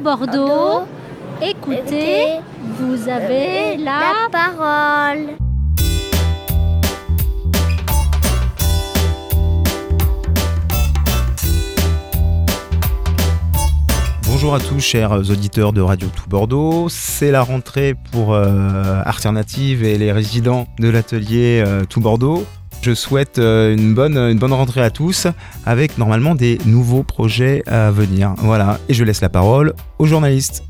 Bordeaux, écoutez, vous avez la... parole. Bonjour à tous, chers auditeurs de Radio Tout Bordeaux. C'est la rentrée pour euh, Alternative et les résidents de l'atelier euh, Tout Bordeaux. Je souhaite euh, une, bonne, une bonne rentrée à tous avec normalement des nouveaux projets à venir. Voilà, et je laisse la parole aux journalistes.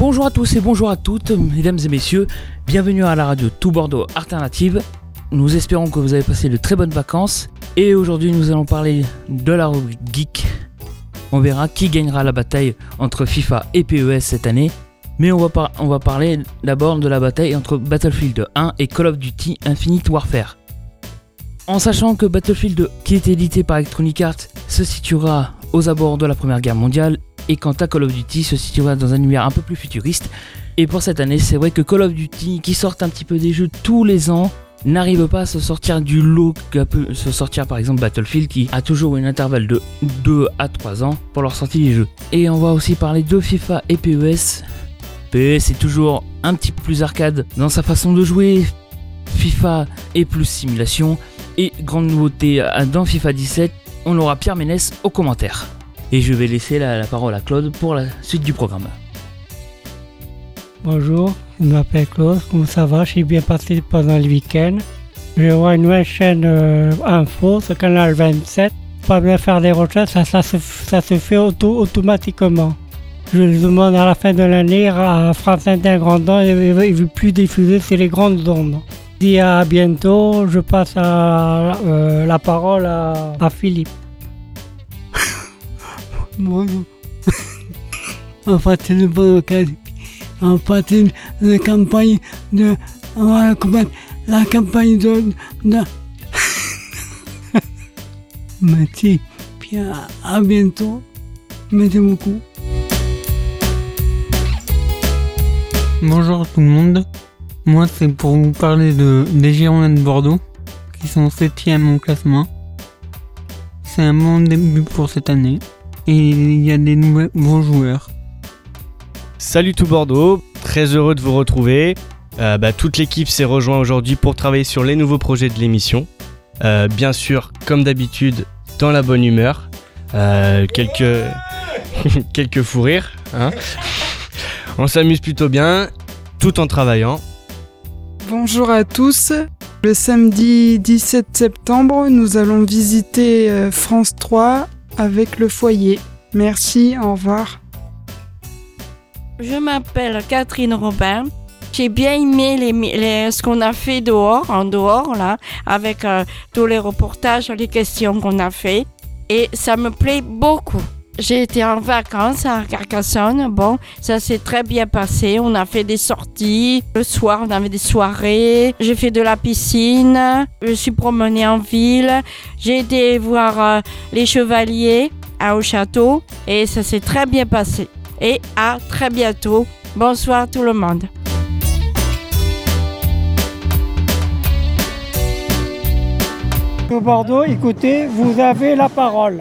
Bonjour à tous et bonjour à toutes, mesdames et messieurs. Bienvenue à la radio Tout Bordeaux Alternative. Nous espérons que vous avez passé de très bonnes vacances. Et aujourd'hui, nous allons parler de la rubrique Geek. On verra qui gagnera la bataille entre FIFA et PES cette année. Mais on va, parler d'abord de la bataille entre Battlefield 1 et Call of Duty Infinite Warfare. En sachant que Battlefield, qui est édité par Electronic Arts, se situera aux abords de la Première Guerre mondiale, et quant à Call of Duty se situera dans un univers un peu plus futuriste. Et pour cette année, c'est vrai que Call of Duty, qui sort un petit peu des jeux tous les ans, n'arrive pas à se sortir du lot qu'a pu se sortir par exemple Battlefield qui a toujours une intervalle de 2 à 3 ans pour leur sortie des jeux. Et on va aussi parler de FIFA et PES. PES est toujours un petit peu plus arcade dans sa façon de jouer. FIFA est plus simulation. Et grande nouveauté euh, dans FIFA 17, on aura Pierre Ménès au commentaire. Et je vais laisser la, parole à Claude pour la suite du programme. Bonjour, je m'appelle Claude, comment ça va? Je suis bien passé pendant le week-end. Je vois une nouvelle chaîne euh, info, ce canal 27. Pas bien faire des recherches, ça, ça, se, ça se fait auto, automatiquement. Je demande à la fin de l'année à France Inter veut plus diffuser, c'est les grandes ondes. Dis à bientôt, je passe euh, la parole à, Philippe. Bonjour. en fait, c'est une bonne occasion. En fait, une, campagne de. la campagne de. de Merci. Puis à bientôt. Merci beaucoup. Bonjour tout le monde. Moi, c'est pour vous parler de, des Girondins de Bordeaux, qui sont 7ème au classement. C'est un bon début pour cette année. Et il y a des nouveaux joueurs. Salut tout Bordeaux, très heureux de vous retrouver. Euh, bah, toute l'équipe s'est rejointe aujourd'hui pour travailler sur les nouveaux projets de l'émission. Euh, bien sûr, comme d'habitude, dans la bonne humeur. Euh, quelques, quelques fous rires. hein. On s'amuse plutôt bien, tout en travaillant. Bonjour à tous. Le samedi 17 septembre, nous allons visiter euh, France 3 avec le foyer. Merci, au revoir. Je m'appelle Catherine Robin. J'ai bien aimé les, les- ce qu'on a fait dehors, en dehors, là, avec euh, tous les reportages, les questions qu'on a fait. Et ça me plaît beaucoup. J'ai été en vacances à Carcassonne. Bon, ça s'est très bien passé. On a fait des sorties. Le soir, on avait des soirées. J'ai fait de la piscine. Je suis promenée en ville. J'ai été voir euh, les chevaliers à, au château. Et ça s'est très bien passé et à très bientôt. Bonsoir tout le monde. Au Bordeaux, écoutez, vous avez la parole.